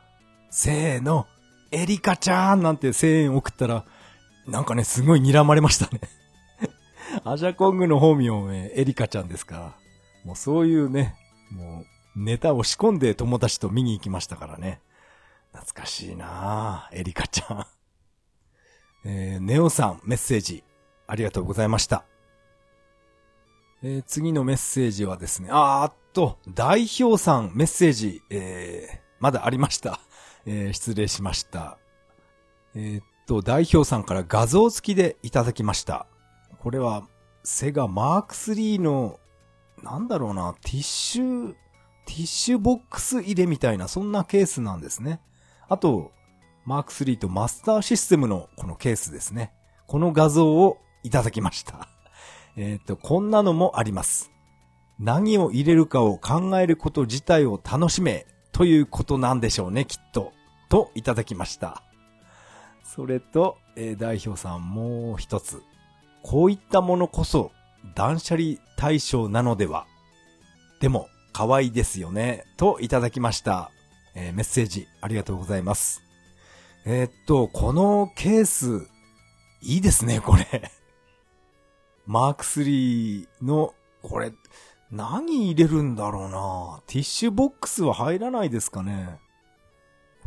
せーの、エリカちゃんなんて声援送ったら、なんかね、すごい睨まれましたね アジャコングの本名、えエリカちゃんですから。もうそういうね、もうネタを仕込んで友達と見に行きましたからね。懐かしいなぁ、エリカちゃん。えー、ネオさんメッセージありがとうございました。えー、次のメッセージはですね、あーっと、代表さんメッセージ、えー、まだありました。えー、失礼しました。えー、っと、代表さんから画像付きでいただきました。これは、セガマーク3のなんだろうな、ティッシュ、ティッシュボックス入れみたいな、そんなケースなんですね。あと、マーク3とマスターシステムのこのケースですね。この画像をいただきました。えっ、と、こんなのもあります。何を入れるかを考えること自体を楽しめ、ということなんでしょうね、きっと。と、いただきました。それと、えー、代表さんもう一つ。こういったものこそ断捨離対象なのではでも、可愛いですよね。といただきました。えー、メッセージありがとうございます。えー、っと、このケース、いいですね、これ。マーク3の、これ、何入れるんだろうなティッシュボックスは入らないですかね。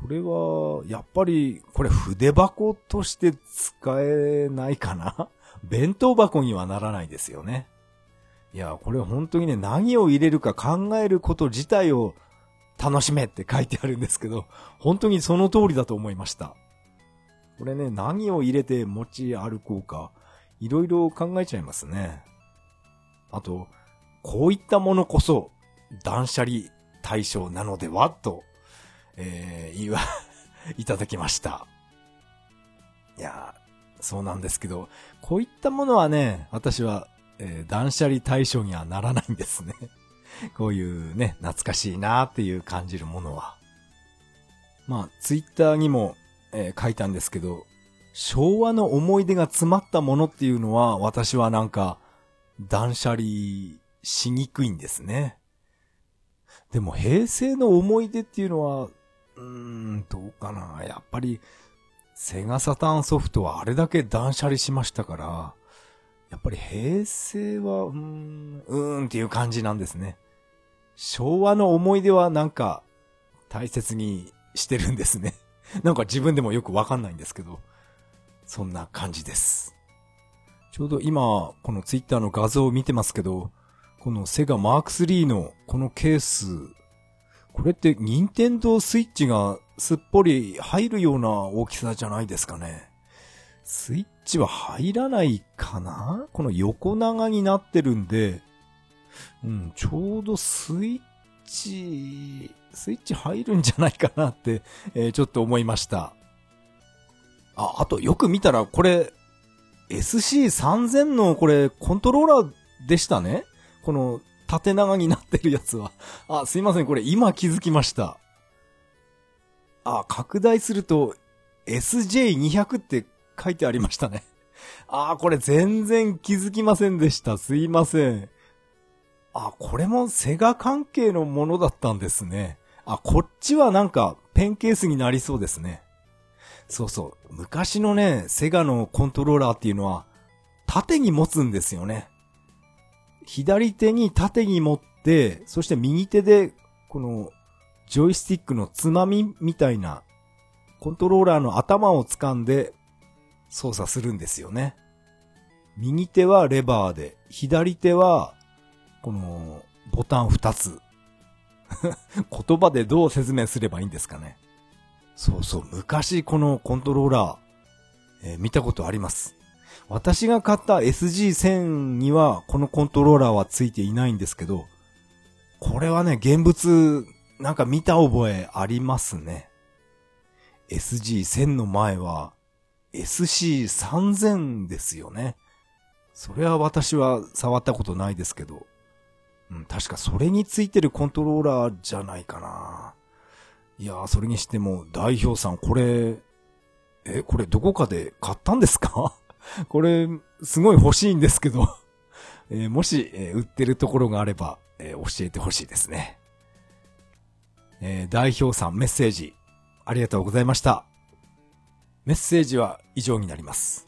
これは、やっぱり、これ筆箱として使えないかな 弁当箱にはならないですよね。いや、これ本当にね、何を入れるか考えること自体を楽しめって書いてあるんですけど、本当にその通りだと思いました。これね、何を入れて持ち歩こうか、いろいろ考えちゃいますね。あと、こういったものこそ断捨離対象なのではと、えー、言わ、いただきました。いや、そうなんですけど、こういったものはね、私は、えー、断捨離対象にはならないんですね。こういうね、懐かしいなーっていう感じるものは。まあ、ツイッターにも、えー、書いたんですけど、昭和の思い出が詰まったものっていうのは、私はなんか、断捨離しにくいんですね。でも平成の思い出っていうのは、うーん、どうかな。やっぱり、セガサターンソフトはあれだけ断捨離しましたから、やっぱり平成は、うーん、うーんっていう感じなんですね。昭和の思い出はなんか大切にしてるんですね。なんか自分でもよくわかんないんですけど、そんな感じです。ちょうど今、このツイッターの画像を見てますけど、このセガマーク3のこのケース、これって任天堂スイッチがすっぽり入るような大きさじゃないですかね。スイッチは入らないかな？この横長になってるんで、うん、ちょうどスイッチ、スイッチ入るんじゃないかなって、えー、ちょっと思いました。あ、あとよく見たらこれ、SC3000 のこれコントローラーでしたねこの縦長になってるやつは。あ、すいません、これ今気づきました。あ、拡大すると SJ200 って書いてありましたね。あこれ全然気づきませんでした。すいません。あ、これもセガ関係のものだったんですね。あ、こっちはなんかペンケースになりそうですね。そうそう。昔のね、セガのコントローラーっていうのは、縦に持つんですよね。左手に縦に持って、そして右手で、この、ジョイスティックのつまみみたいな、コントローラーの頭を掴んで操作するんですよね。右手はレバーで、左手は、この、ボタン二つ。言葉でどう説明すればいいんですかね。そうそう、昔このコントローラー、えー、見たことあります。私が買った SG1000 にはこのコントローラーはついていないんですけど、これはね、現物、なんか見た覚えありますね。SG1000 の前は SC3000 ですよね。それは私は触ったことないですけど、うん、確かそれについてるコントローラーじゃないかな。いやーそれにしても代表さん、これ、え、これどこかで買ったんですか？これ、すごい欲しいんですけど えー、もし、えー、売ってるところがあれば、えー、教えてほしいですね。え代表さんメッセージ、ありがとうございました。メッセージは以上になります。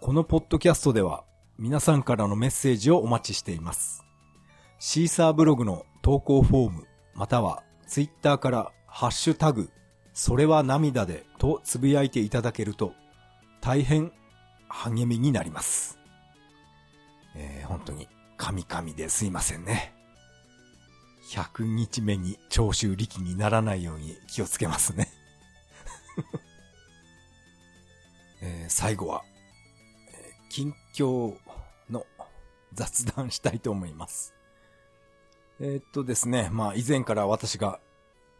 このポッドキャストでは皆さんからのメッセージをお待ちしています。シーサーブログの投稿フォーム、またはツイッターからハッシュタグ、それは涙でとつぶやいていただけると大変励みになります。えー、本当に神々ですいませんね。100日目に長州力にならないように気をつけますね え、最後は、え、近況の雑談したいと思います。えー、っとですね、まあ以前から私が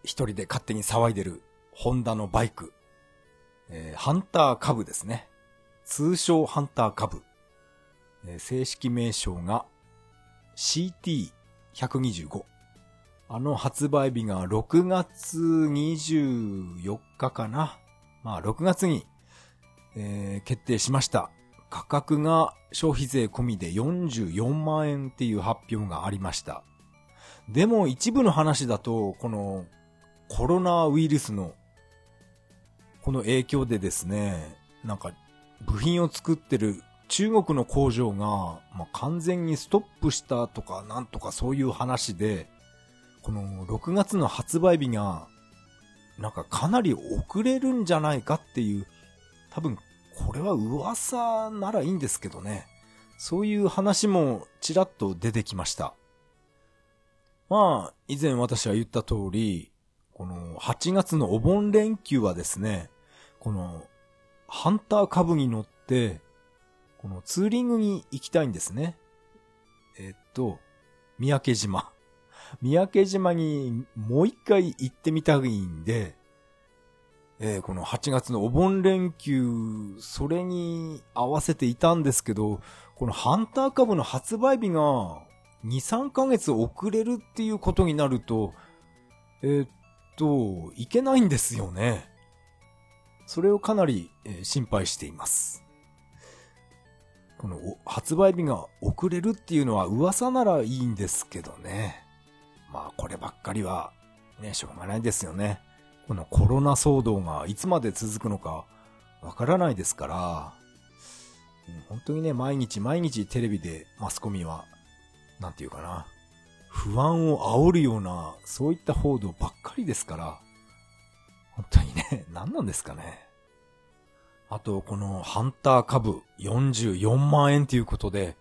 一人で勝手に騒いでるホンダのバイク、えー、ハンターカブですね。通称ハンターカブ。えー、正式名称が CT125。あの発売日が6月24日かな。まあ6月に、えー、決定しました。価格が消費税込みで44万円っていう発表がありました。でも一部の話だと、このコロナウイルスのこの影響でですね、なんか部品を作ってる中国の工場が、まあ、完全にストップしたとかなんとかそういう話で、この6月の発売日がなんかかなり遅れるんじゃないかっていう、多分これは噂ならいいんですけどね。そういう話もちらっと出てきました。まあ、以前私は言った通り、この8月のお盆連休はですね、このハンター株に乗って、このツーリングに行きたいんですね。えっと、三宅島。三宅島にもう一回行ってみたいんで、えー、この8月のお盆連休、それに合わせていたんですけど、このハンター株の発売日が2、3ヶ月遅れるっていうことになると、えー、っと、いけないんですよね。それをかなり、え、心配しています。この発売日が遅れるっていうのは噂ならいいんですけどね。まあこればっかりはね、しょうがないですよね。このコロナ騒動がいつまで続くのかわからないですから、本当にね、毎日毎日テレビでマスコミは、なんていうかな、不安を煽るような、そういった報道ばっかりですから、本当にね、何なんですかね。あと、このハンター株44万円ということで、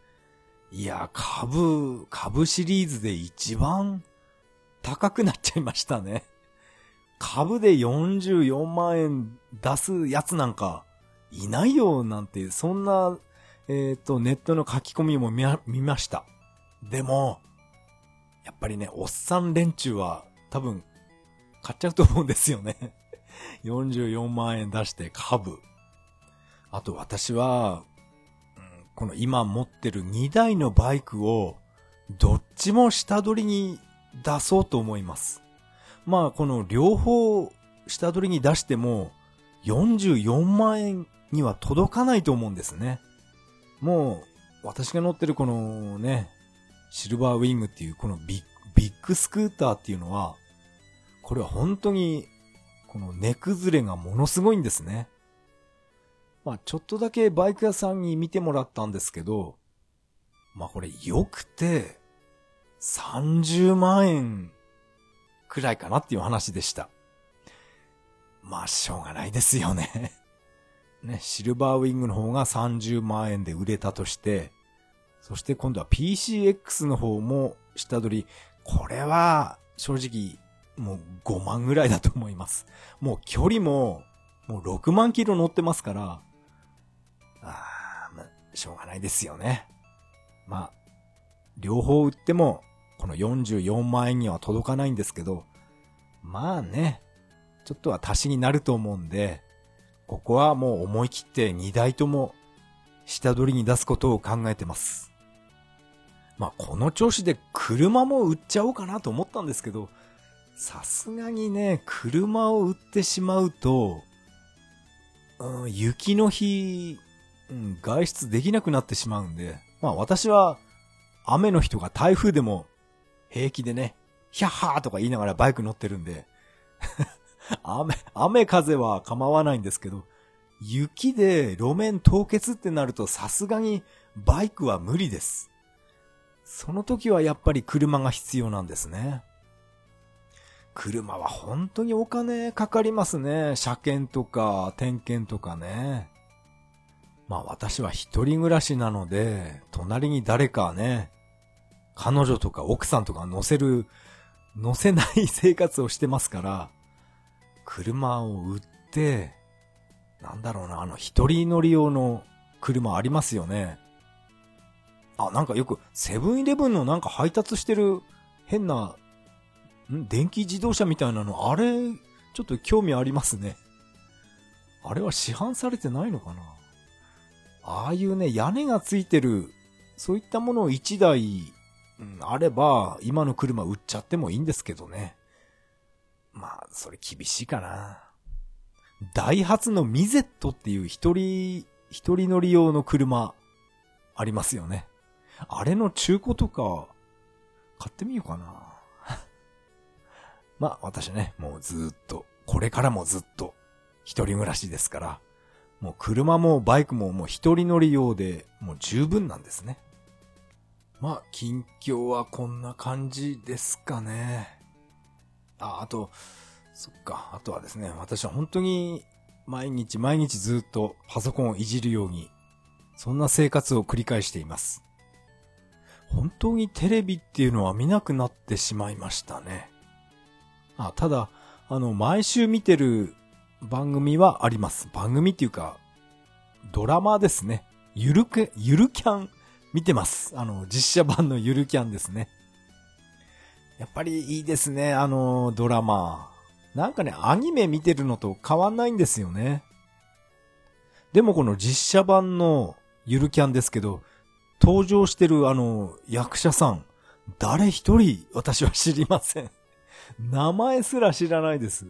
いや、株、株シリーズで一番高くなっちゃいましたね。株で44万円出すやつなんかいないよなんて、そんな、えっ、ー、と、ネットの書き込みも見見ました。でも、やっぱりね、おっさん連中は多分買っちゃうと思うんですよね。44万円出して株。あと私は、この今持ってる2台のバイクをどっちも下取りに出そうと思います。まあこの両方下取りに出しても44万円には届かないと思うんですね。もう私が乗ってるこのね、シルバーウィングっていうこのビッビッグスクーターっていうのは、これは本当にこの値崩れがものすごいんですね。まあちょっとだけバイク屋さんに見てもらったんですけど、まあこれ良くて30万円くらいかなっていう話でした。まあしょうがないですよねね、シルバーウィングの方が30万円で売れたとして、そして今度は PCX の方も下取り。これは正直もう5万ぐらいだと思います。もう距離ももう6万キロ乗ってますから、ああ、まあ、しょうがないですよね。まあ、両方売ってもこの44万円には届かないんですけど、まあね、ちょっとは足しになると思うんで、ここはもう思い切って2台とも下取りに出すことを考えてます。まあこの調子で車も売っちゃおうかなと思ったんですけど、さすがにね、車を売ってしまうと、うん、雪の日、うん、外出できなくなってしまうんで、まあ私は雨の日とか台風でも平気でね、ヒャッハーとか言いながらバイク乗ってるんで 雨、雨風は構わないんですけど、雪で路面凍結ってなるとさすがにバイクは無理です。その時はやっぱり車が必要なんですね。車は本当にお金かかりますね。車検とか点検とかね。まあ私は一人暮らしなので、隣に誰かね、彼女とか奥さんとか乗せる、乗せない生活をしてますから、車を売って、なんだろうな、あの、一人乗り用の車ありますよね。あ、なんかよく、セブンイレブンのなんか配達してる変な、ん？電気自動車みたいなの、あれ、ちょっと興味ありますね。あれは市販されてないのかな？ああいうね、屋根がついてる、そういったものを1台、あれば、今の車売っちゃってもいいんですけどね。まあ、それ厳しいかな。ダイハツのミゼットっていう一人、一人乗り用の車、ありますよね。あれの中古とか、買ってみようかな。まあ、私ね、もうずっと、これからもずっと、一人暮らしですから、もう車もバイクももう一人乗り用で、もう十分なんですね。まあ、近況はこんな感じですかね。あ、あと、そっか、あとはですね、私は本当に毎日毎日ずっとパソコンをいじるように、そんな生活を繰り返しています。本当にテレビっていうのは見なくなってしまいましたね。あ、ただ、あの、毎週見てる番組はあります。番組っていうか、ドラマですね。ゆるけ、ゆるキャン見てます。あの、実写版のゆるキャンですね。やっぱりいいですね、あのドラマ。なんかね、アニメ見てるのと変わんないんですよね。でもこの実写版のゆるキャンですけど、登場してるあの、役者さん、誰一人私は知りません。名前すら知らないです。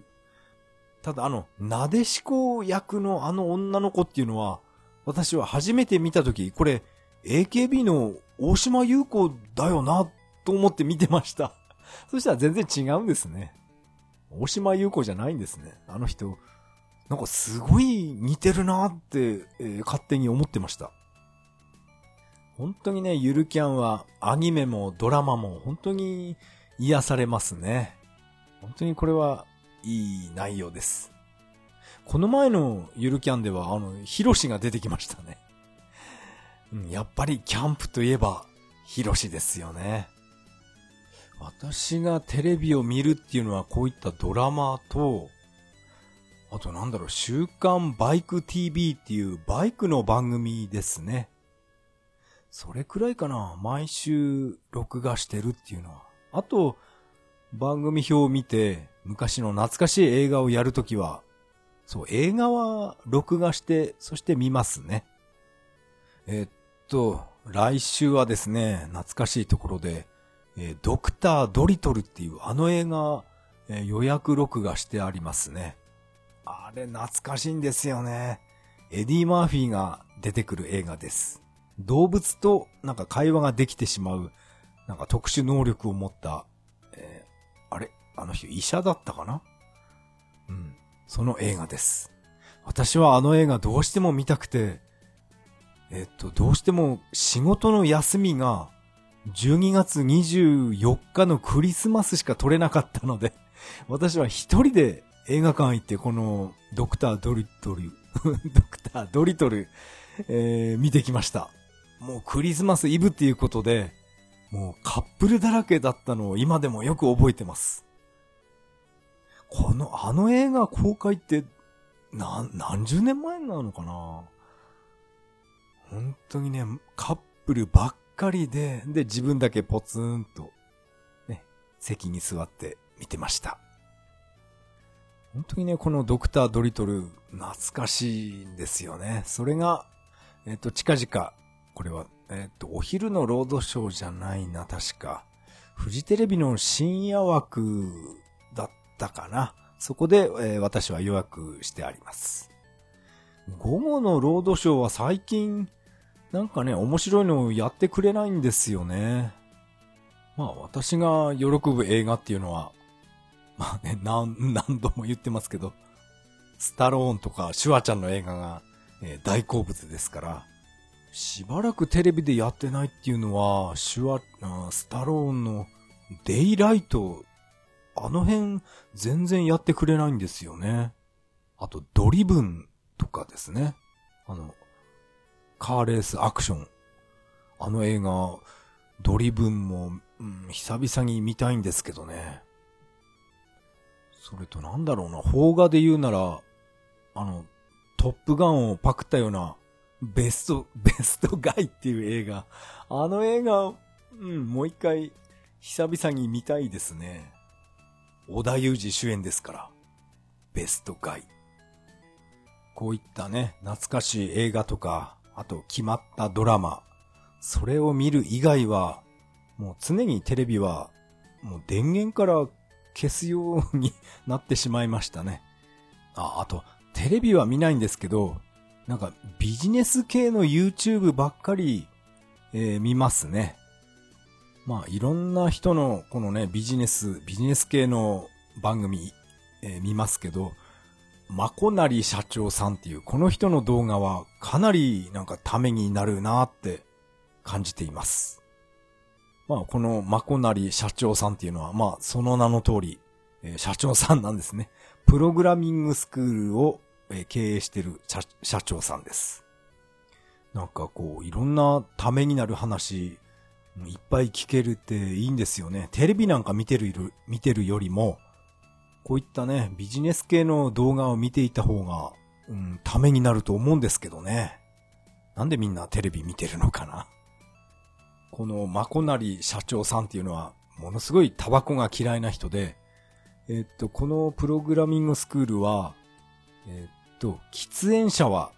ただあの、なでしこ役のあの女の子っていうのは、私は初めて見たとき、これ、AKB の大島優子だよな、と思って見てました。そしたら全然違うんですね。大島優子じゃないんですね。あの人、なんかすごい似てるなって、えー、勝手に思ってました。本当にね、ゆるキャンはアニメもドラマも本当に癒されますね。本当にこれはいい内容です。この前のゆるキャンでは、あの、ヒロシが出てきましたね。うん、やっぱりキャンプといえば、ヒロシですよね。私がテレビを見るっていうのはこういったドラマと、あとなんだろう、週刊バイク TV っていうバイクの番組ですね。それくらいかな。毎週録画してるっていうのは。あと、番組表を見て、昔の懐かしい映画をやるときは、そう、映画は録画して、そして見ますね。えっと、来週はですね、懐かしいところで、えー、ドクター・ドリトルっていうあの映画、えー、予約録画してありますね。あれ懐かしいんですよね。エディ・マーフィーが出てくる映画です。動物となんか会話ができてしまう、なんか特殊能力を持った、あれ？あの人医者だったかな？うん。その映画です。私はあの映画どうしても見たくて、えっと、どうしても仕事の休みが12月24日のクリスマスしか撮れなかったので、私は一人で映画館行ってこのドクタードリトル、ドクタードリトル、えー、見てきました。もうクリスマスイブっていうことで、もうカップルだらけだったのを今でもよく覚えてます。この、あの映画公開って、な、何十年前なのかな？本当にね、カップルばっかりで、で、自分だけポツンと、ね、席に座って見てました。本当にね、このドクタードリトル、懐かしいんですよね。それが、えっと、近々、これは、えっと、お昼のロードショーじゃないな、確か。フジテレビの深夜枠だったかな。そこで、えー、私は予約してあります。午後のロードショーは最近、なんかね、面白いのをやってくれないんですよね。まあ私が喜ぶ映画っていうのは、まあね、何、何度も言ってますけど、スタローンとかシュワちゃんの映画が、えー、大好物ですから、しばらくテレビでやってないっていうのは、シュワ、スタローンのデイライト、あの辺全然やってくれないんですよね。あとドリブンとかですね。あの、カーレースアクション。あの映画、ドリブンも、うん、久々に見たいんですけどね。それとなんだろうな、邦画で言うなら、あの、トップガンをパクったような、ベスト、ベストガイっていう映画。あの映画、うん、もう一回、久々に見たいですね。小田裕二主演ですから。ベストガイ。こういったね、懐かしい映画とか、あと決まったドラマ、それを見る以外は、もう常にテレビは、もう電源から消すように なってしまいましたね。あ、あと、テレビは見ないんですけど、なんかビジネス系の YouTube ばっかり、えー、見ますね。まあいろんな人のこのねビジネス、ビジネス系の番組、えー、見ますけど、まこなり社長さんっていうこの人の動画はかなりなんかためになるなって感じています。まあこのまこなり社長さんっていうのはまあその名の通り、えー、社長さんなんですね。プログラミングスクールを、え、経営してる社社長さんです。なんかこういろんなためになる話いっぱい聞けるっていいんですよね。テレビなんか見てる、見てるよりも、こういったね、ビジネス系の動画を見ていた方が、うん、ためになると思うんですけどね。なんでみんなテレビ見てるのかな。このまこなり社長さんっていうのは、ものすごいタバコが嫌いな人で、えっと、このプログラミングスクールは、えっと、喫煙者は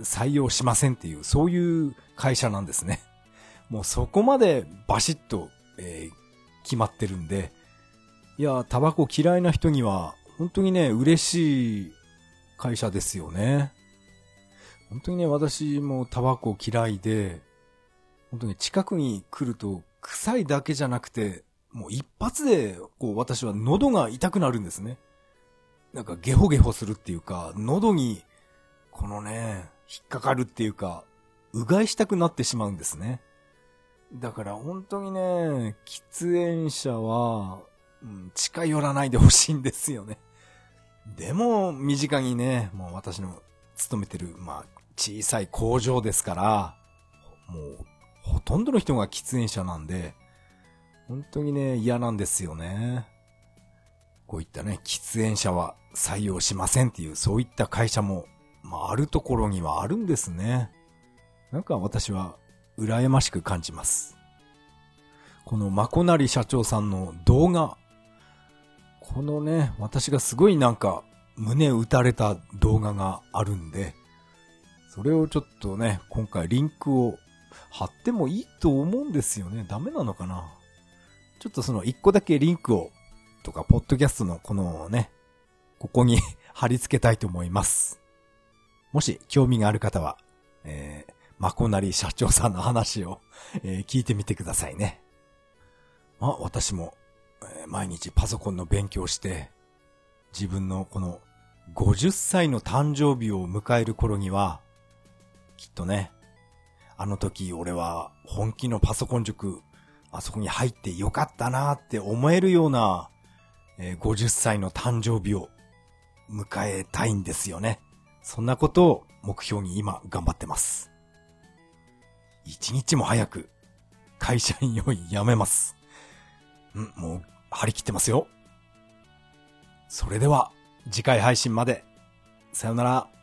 採用しませんっていう、そういう会社なんですね。もうそこまでバシッと、えー、決まってるんで、いや、タバコ嫌いな人には、本当にね、嬉しい会社ですよね。本当にね、私もタバコ嫌いで、本当に近くに来ると臭いだけじゃなくて、もう一発で、こう私は喉が痛くなるんですね。なんかゲホゲホするっていうか、喉に、このね、引っかかるっていうか、うがいしたくなってしまうんですね。だから本当にね、喫煙者は、うん、近寄らないでほしいんですよね。でも、身近にね、もう私の勤めてる、まあ、小さい工場ですから、もう、ほとんどの人が喫煙者なんで、本当にね、嫌なんですよね。こういったね、喫煙者は採用しませんっていう、そういった会社も、まあ、あるところにはあるんですね。なんか私は、羨ましく感じます。このまこなり社長さんの動画、このね、私がすごいなんか、胸打たれた動画があるんで、それをちょっとね、今回リンクを貼ってもいいと思うんですよね。ダメなのかな？ちょっとその一個だけリンクを、とか、ポッドキャストのこのね、ここに 貼り付けたいと思います。もし興味がある方は、えー、まこなり社長さんの話を、えー、聞いてみてくださいね。まあ、私も、えー、毎日パソコンの勉強して、自分のこの50歳の誕生日を迎える頃には、きっとね、あの時俺は本気のパソコン塾、あそこに入ってよかったなって思えるような、え、50歳の誕生日を迎えたいんですよね。そんなことを目標に今頑張ってます。一日も早く会社員を辞めます。うん、もう張り切ってますよ。それでは次回配信まで。さよなら。